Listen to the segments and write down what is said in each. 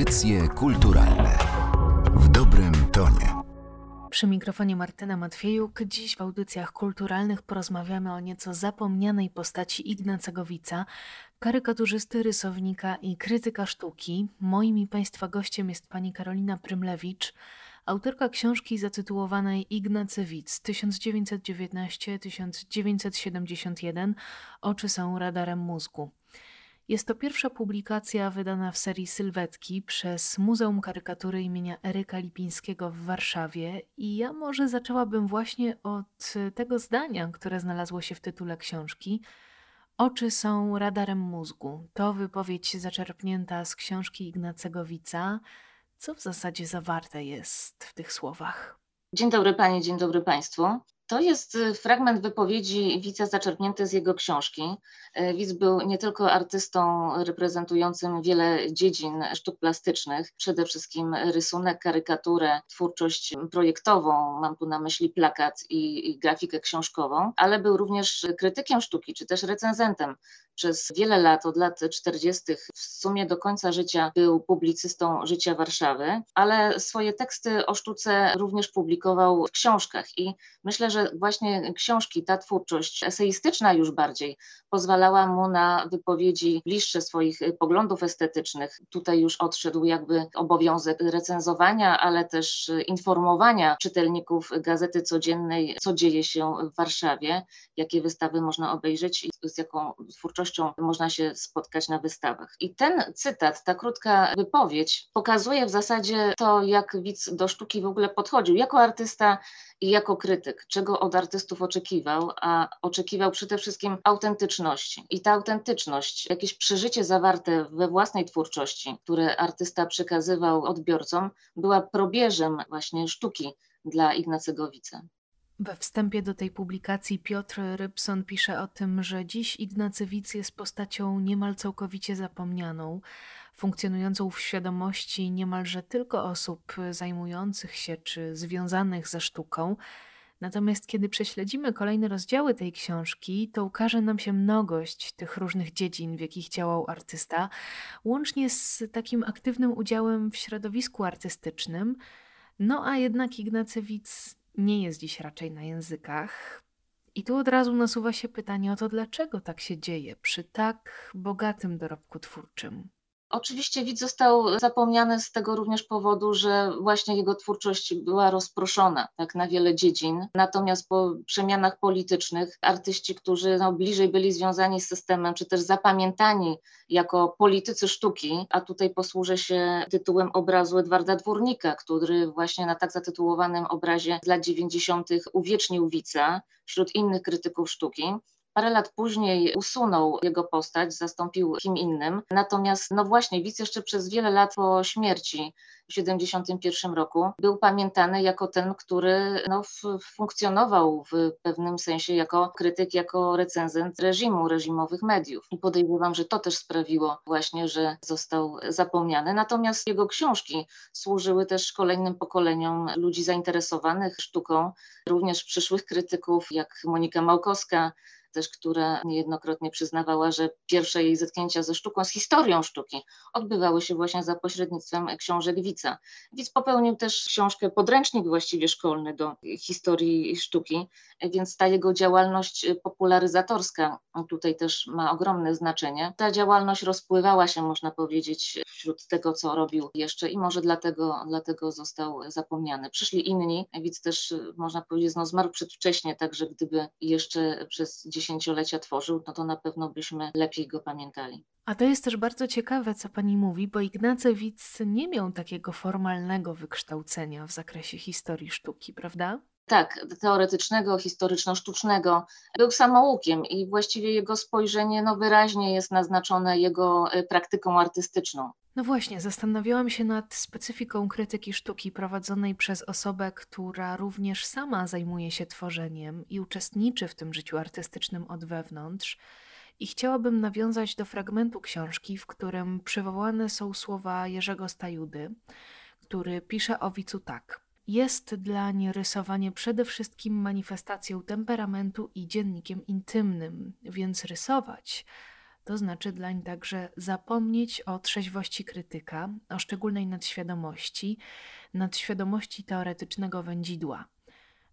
Audycje kulturalne w dobrym tonie. Przy mikrofonie Martyna Matwiejuk. Dziś w audycjach kulturalnych porozmawiamy o nieco zapomnianej postaci Ignacego Wica, karykaturzysty, rysownika i krytyka sztuki. Moim i Państwa gościem jest pani Karolina Prymlewicz, autorka książki zatytułowanej Ignacy Wic 1919-1971 Oczy są radarem mózgu. Jest to pierwsza publikacja wydana w serii Sylwetki przez Muzeum Karykatury imienia Eryka Lipińskiego w Warszawie i ja może zaczęłabym właśnie od tego zdania, które znalazło się w tytule książki. Oczy są radarem mózgu. To wypowiedź zaczerpnięta z książki Ignacego Wica. Co w zasadzie zawarte jest w tych słowach? Dzień dobry Panie, dzień dobry Państwu. To jest y, fragment wypowiedzi Wica zaczerpnięty z jego książki. Y, Wic był nie tylko artystą reprezentującym wiele dziedzin sztuk plastycznych, przede wszystkim rysunek, karykaturę, twórczość projektową, mam tu na myśli plakat i, i grafikę książkową, ale był również krytykiem sztuki, czy też recenzentem przez wiele lat, od lat 40., w sumie do końca życia był publicystą życia Warszawy, ale swoje teksty o sztuce również publikował w książkach. I myślę, że właśnie książki, ta twórczość eseistyczna już bardziej, pozwalała mu na wypowiedzi bliższe swoich poglądów estetycznych. Tutaj już odszedł jakby obowiązek recenzowania, ale też informowania czytelników Gazety Codziennej, co dzieje się w Warszawie, jakie wystawy można obejrzeć i z jaką twórczością można się spotkać na wystawach. I ten cytat, ta krótka wypowiedź pokazuje w zasadzie to, jak widz do sztuki w ogóle podchodził jako artysta i jako krytyk, czego od artystów oczekiwał, a oczekiwał przede wszystkim autentyczności. I ta autentyczność, jakieś przeżycie zawarte we własnej twórczości, które artysta przekazywał odbiorcom, była probierzem właśnie sztuki dla Ignacego Wica. We wstępie do tej publikacji Piotr Rybson pisze o tym, że dziś Ignacy Wic jest postacią niemal całkowicie zapomnianą, funkcjonującą w świadomości niemalże tylko osób zajmujących się czy związanych ze sztuką. Natomiast kiedy prześledzimy kolejne rozdziały tej książki, to ukaże nam się mnogość tych różnych dziedzin, w jakich działał artysta, łącznie z takim aktywnym udziałem w środowisku artystycznym. No a jednak Ignacy Wic nie jest dziś raczej na językach. I tu od razu nasuwa się pytanie o to, dlaczego tak się dzieje przy tak bogatym dorobku twórczym. Oczywiście widz został zapomniany z tego również powodu, że właśnie jego twórczość była rozproszona tak na wiele dziedzin. Natomiast po przemianach politycznych artyści, którzy no, bliżej byli związani z systemem, czy też zapamiętani jako politycy sztuki, a tutaj posłużę się tytułem obrazu Edwarda Dwórnika, który właśnie na tak zatytułowanym obrazie z lat 90. uwiecznił Wica wśród innych krytyków sztuki. Parę lat później usunął jego postać, zastąpił kim innym. Natomiast, no właśnie, widz jeszcze przez wiele lat po śmierci w 1971 roku był pamiętany jako ten, który no, funkcjonował w pewnym sensie jako krytyk, jako recenzent reżimu, reżimowych mediów. I podejrzewam, że to też sprawiło właśnie, że został zapomniany. Natomiast jego książki służyły też kolejnym pokoleniom ludzi zainteresowanych sztuką, również przyszłych krytyków, jak Monika Małkowska, też która niejednokrotnie przyznawała, że pierwsze jej zetknięcia ze sztuką, z historią sztuki odbywały się właśnie za pośrednictwem książek Wica. Wic popełnił też książkę, podręcznik właściwie szkolny do historii sztuki, więc ta jego działalność popularyzatorska tutaj też ma ogromne znaczenie. Ta działalność rozpływała się, można powiedzieć, wśród tego, co robił jeszcze i może dlatego, dlatego został zapomniany. Przyszli inni, Wic też, można powiedzieć, no, zmarł przedwcześnie, także gdyby jeszcze przez dziesięciolecia tworzył, no to na pewno byśmy lepiej go pamiętali. A to jest też bardzo ciekawe, co pani mówi, bo Ignacy Wic nie miał takiego formalnego wykształcenia w zakresie historii sztuki, prawda? Tak, teoretycznego, historyczno-sztucznego, był samoukiem i właściwie jego spojrzenie no, wyraźnie jest naznaczone jego e, praktyką artystyczną. No właśnie, zastanawiałam się nad specyfiką krytyki sztuki prowadzonej przez osobę, która również sama zajmuje się tworzeniem i uczestniczy w tym życiu artystycznym od wewnątrz. I chciałabym nawiązać do fragmentu książki, w którym przywołane są słowa Jerzego Stajudy, który pisze o Wicu tak. Jest dlań rysowanie przede wszystkim manifestacją temperamentu i dziennikiem intymnym, więc rysować To znaczy dlań także zapomnieć o trzeźwości krytyka, o szczególnej nadświadomości, nadświadomości teoretycznego wędzidła.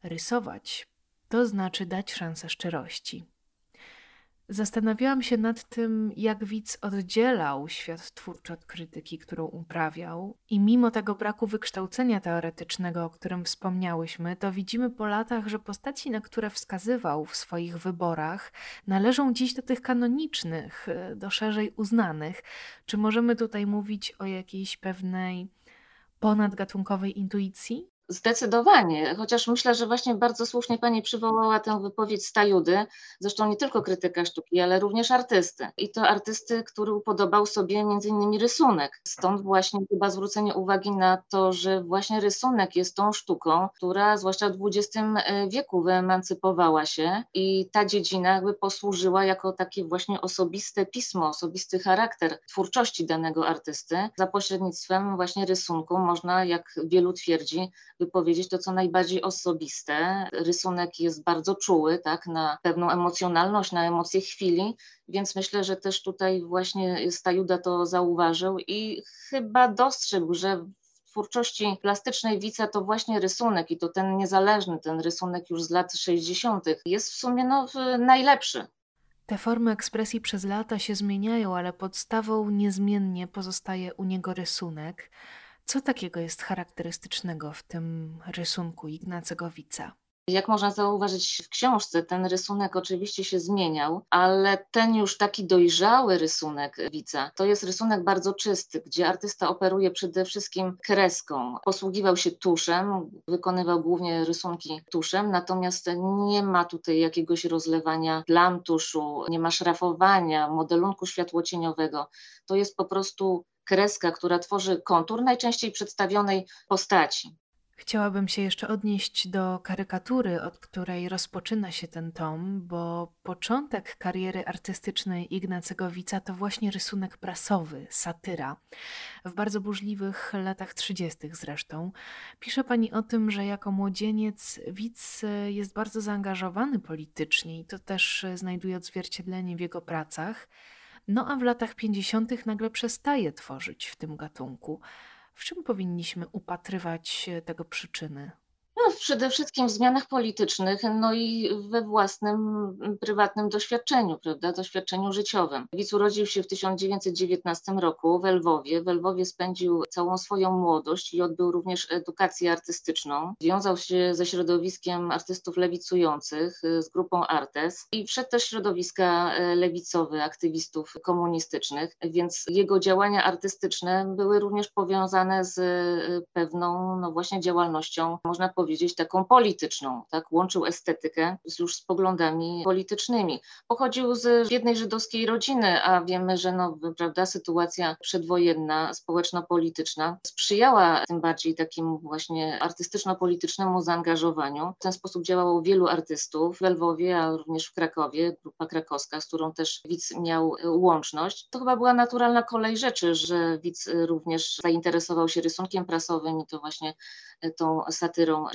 Rysować to znaczy dać szansę szczerości. Zastanawiałam się nad tym, jak widz oddzielał świat twórczy od krytyki, którą uprawiał, i mimo tego braku wykształcenia teoretycznego, o którym wspomniałyśmy, to widzimy po latach, że postaci, na które wskazywał w swoich wyborach, należą dziś do tych kanonicznych, do szerzej uznanych. Czy możemy tutaj mówić o jakiejś pewnej ponadgatunkowej intuicji? Zdecydowanie, chociaż myślę, że właśnie bardzo słusznie Pani przywołała tę wypowiedź Stajudy, zresztą nie tylko krytyka sztuki, ale również artysty. I to artysty, który upodobał sobie między innymi rysunek. Stąd właśnie chyba zwrócenie uwagi na to, że właśnie rysunek jest tą sztuką, która zwłaszcza w XX e, wieku wyemancypowała się i ta dziedzina jakby posłużyła jako takie właśnie osobiste pismo, osobisty charakter twórczości danego artysty. Za pośrednictwem właśnie rysunku można, jak wielu twierdzi, wypowiedzieć to, co najbardziej osobiste. Rysunek jest bardzo czuły, tak, na pewną emocjonalność, na emocje chwili, więc myślę, że też tutaj właśnie Stajuda to zauważył i chyba dostrzegł, że twórczości plastycznej Wica to właśnie rysunek i to ten niezależny, ten rysunek już z lat 60. jest w sumie no, najlepszy. Te formy ekspresji przez lata się zmieniają, ale podstawą niezmiennie pozostaje u niego rysunek. Co takiego jest charakterystycznego w tym rysunku Ignacego Wica? Jak można zauważyć w książce, ten rysunek oczywiście się zmieniał, ale ten już taki dojrzały rysunek Wica to jest rysunek bardzo czysty, gdzie artysta operuje przede wszystkim kreską. Posługiwał się tuszem, wykonywał głównie rysunki tuszem, natomiast nie ma tutaj jakiegoś rozlewania plam tuszu, nie ma szrafowania, modelunku światłocieniowego. To jest po prostu kreska, która tworzy kontur najczęściej przedstawionej postaci. Chciałabym się jeszcze odnieść do karykatury, od której rozpoczyna się ten tom, bo początek kariery artystycznej Ignacego Wica to właśnie rysunek prasowy, satyra. W bardzo burzliwych latach trzydziestych zresztą. Pisze pani o tym, że jako młodzieniec Wic jest bardzo zaangażowany politycznie i to też znajduje odzwierciedlenie w jego pracach. No a w latach 50. nagle przestaje tworzyć w tym gatunku. W czym powinniśmy upatrywać tego przyczyny? Przede wszystkim w zmianach politycznych, no i we własnym prywatnym doświadczeniu, prawda, doświadczeniu życiowym. Widz urodził się w 1919 roku w Lwowie. W Lwowie spędził całą swoją młodość i odbył również edukację artystyczną. Wiązał się ze środowiskiem artystów lewicujących, z grupą Artes i wszedł też środowiska lewicowe, aktywistów komunistycznych, więc jego działania artystyczne były również powiązane z pewną, no właśnie działalnością, można powiedzieć, powiedzieć, taką polityczną, tak? Łączył estetykę z już z poglądami politycznymi. Pochodził z biednej żydowskiej rodziny, a wiemy, że no, prawda, sytuacja przedwojenna, społeczno-polityczna sprzyjała tym bardziej takiemu właśnie artystyczno-politycznemu zaangażowaniu. W ten sposób działało wielu artystów w Lwowie, a również w Krakowie, grupa krakowska, z którą też widz miał łączność. To chyba była naturalna kolej rzeczy, że widz również zainteresował się rysunkiem prasowym i to właśnie tą satyrą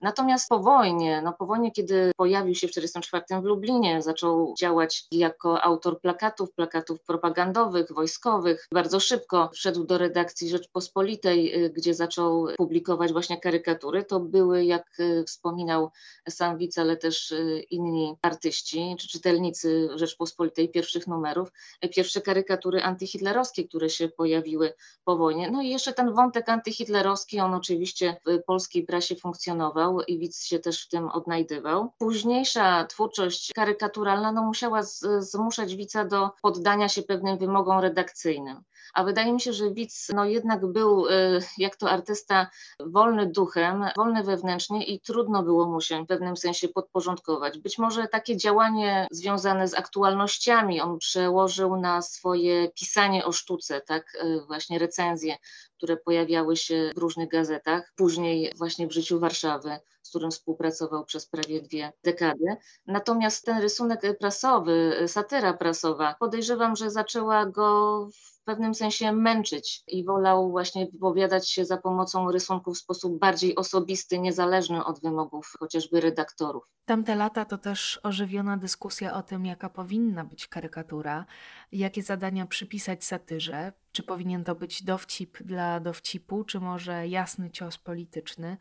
Natomiast po wojnie, no po wojnie, kiedy pojawił się w 1944 w Lublinie, zaczął działać jako autor plakatów, plakatów propagandowych, wojskowych. Bardzo szybko wszedł do redakcji Rzeczpospolitej, y, gdzie zaczął publikować właśnie karykatury. To były, jak y, wspominał sam Wic, ale też y, inni artyści czy czytelnicy Rzeczpospolitej pierwszych numerów, pierwsze karykatury antyhitlerowskie, które się pojawiły po wojnie. No i jeszcze ten wątek antyhitlerowski, on oczywiście w polskiej prasie funkcjonował i widz się też w tym odnajdywał. Późniejsza twórczość karykaturalna no, musiała z, zmuszać widza do poddania się pewnym wymogom redakcyjnym. A wydaje mi się, że widz no, jednak był, y, jak to artysta, wolny duchem, wolny wewnętrznie i trudno było mu się w pewnym sensie podporządkować. Być może takie działanie związane z aktualnościami on przełożył na swoje pisanie o sztuce, tak, y, właśnie recenzje które pojawiały się w różnych gazetach. Później właśnie w życiu Warszawy z którym współpracował przez prawie dwie dekady. Natomiast ten rysunek prasowy, satyra prasowa, podejrzewam, że zaczęła go w pewnym sensie męczyć i wolał właśnie wypowiadać się za pomocą rysunków w sposób bardziej osobisty, niezależny od wymogów chociażby redaktorów. Tamte lata to też ożywiona dyskusja o tym, jaka powinna być karykatura, jakie zadania przypisać satyrze, czy powinien to być dowcip dla dowcipu, czy może jasny cios polityczny.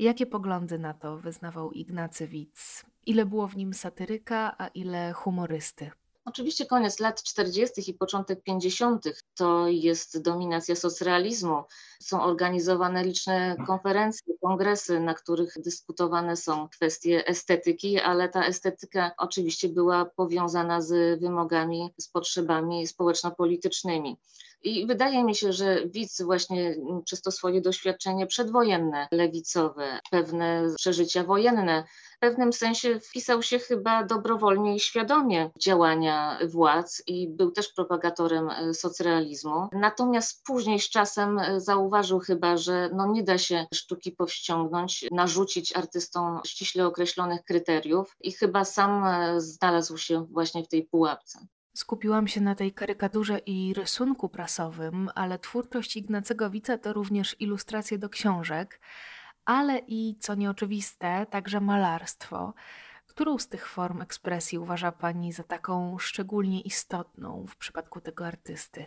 Jakie poglądy na to wyznawał Ignacy Witz? Ile było w nim satyryka, a ile humorysty? Oczywiście koniec lat 40. i początek 50. to jest dominacja socrealizmu. Są organizowane liczne konferencje, kongresy, na których dyskutowane są kwestie estetyki, ale ta estetyka oczywiście była powiązana z wymogami, z potrzebami społeczno-politycznymi. I wydaje mi się, że widz właśnie przez to swoje doświadczenie przedwojenne, lewicowe, pewne przeżycia wojenne, w pewnym sensie wpisał się chyba dobrowolnie i świadomie działania władz i był też propagatorem e, socrealizmu. Natomiast później z czasem e, zauważył chyba, że no nie da się sztuki powściągnąć, narzucić artystom ściśle określonych kryteriów i chyba sam e, znalazł się właśnie w tej pułapce. Skupiłam się na tej karykaturze i rysunku prasowym, ale twórczość Ignacego Wica to również ilustracje do książek, ale i, co nieoczywiste, także malarstwo. Którą z tych form ekspresji uważa Pani za taką szczególnie istotną w przypadku tego artysty?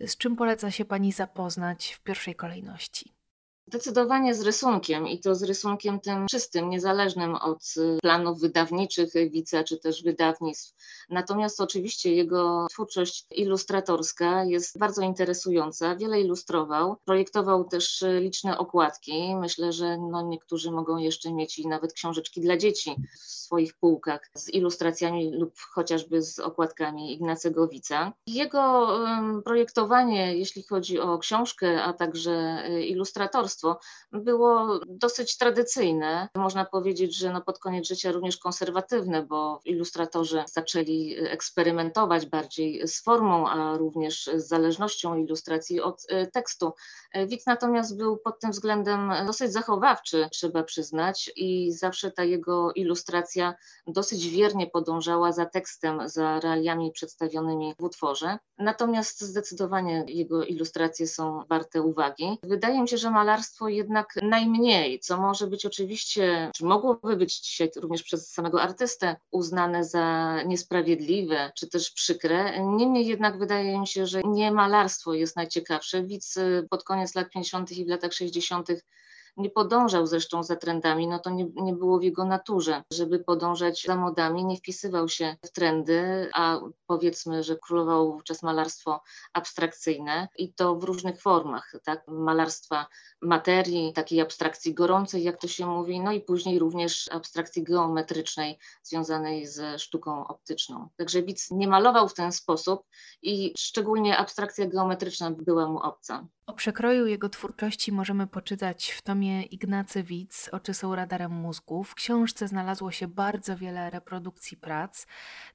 Z czym poleca się Pani zapoznać w pierwszej kolejności? Zdecydowanie z rysunkiem i to z rysunkiem tym czystym, niezależnym od y, planów wydawniczych wice czy też wydawnictw. Natomiast oczywiście jego twórczość ilustratorska jest bardzo interesująca. Wiele ilustrował, projektował też y, liczne okładki. Myślę, że no niektórzy mogą jeszcze mieć i nawet książeczki dla dzieci w swoich półkach z ilustracjami lub chociażby z okładkami Ignacego Wica. Jego projektowanie, jeśli chodzi o książkę, a także y, było dosyć tradycyjne. Można powiedzieć, że no pod koniec życia również konserwatywne, bo ilustratorzy zaczęli eksperymentować bardziej z formą, a również z zależnością ilustracji od e, tekstu. E, Wit natomiast był pod tym względem dosyć zachowawczy, trzeba przyznać, i zawsze ta jego ilustracja dosyć wiernie podążała za tekstem, za realiami przedstawionymi w utworze. Natomiast zdecydowanie jego ilustracje są warte uwagi. Wydaje mi się, że malarstwo jednak najmniej, co może być oczywiście, czy mogłoby być dzisiaj również przez samego artystę uznane za niesprawiedliwe, czy też przykre. Niemniej jednak wydaje mi się, że nie malarstwo jest najciekawsze. Widz pod koniec lat 50. i w latach 60 nie podążał zresztą za trendami, no to nie, nie było w jego naturze, żeby podążać za modami, nie wpisywał się w trendy, a powiedzmy, że królowało wówczas malarstwo abstrakcyjne i to w różnych formach, tak, malarstwa materii, takiej abstrakcji gorącej, jak to się mówi, no i później również abstrakcji geometrycznej związanej ze sztuką optyczną. Także widz nie malował w ten sposób i szczególnie abstrakcja geometryczna była mu obca. O przekroju jego twórczości możemy poczytać w tomie Ignacy Witz Oczy są radarem mózgu. W książce znalazło się bardzo wiele reprodukcji prac.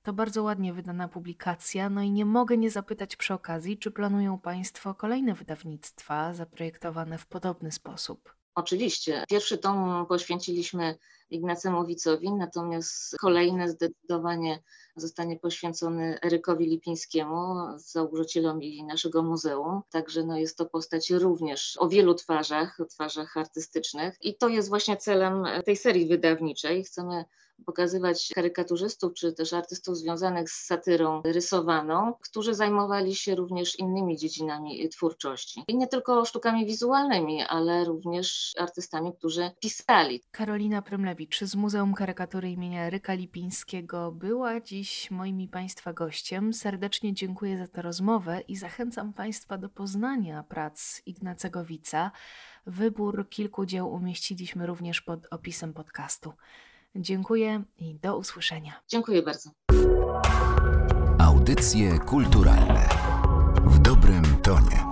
To bardzo ładnie wydana publikacja, no i nie mogę nie zapytać przy okazji, czy planują Państwo kolejne wydawnictwa zaprojektowane w podobny sposób. Oczywiście. Pierwszy tom poświęciliśmy Ignacemu Wicowi, natomiast kolejne zdecydowanie zostanie poświęcony Erykowi Lipińskiemu, założycielowi naszego muzeum. Także no jest to postać również o wielu twarzach, o twarzach artystycznych i to jest właśnie celem tej serii wydawniczej. Chcemy pokazywać karykaturzystów czy też artystów związanych z satyrą rysowaną, którzy zajmowali się również innymi dziedzinami twórczości. I nie tylko sztukami wizualnymi, ale również artystami, którzy pisali. Karolina Prymlewicz z Muzeum Karykatury imienia Ryka Lipińskiego była dziś moim i Państwa gościem. Serdecznie dziękuję za tę rozmowę i zachęcam Państwa do poznania prac Ignacego Wica. Wybór kilku dzieł umieściliśmy również pod opisem podcastu. Dziękuję i do usłyszenia. Dziękuję bardzo. Audycje kulturalne w dobrym tonie.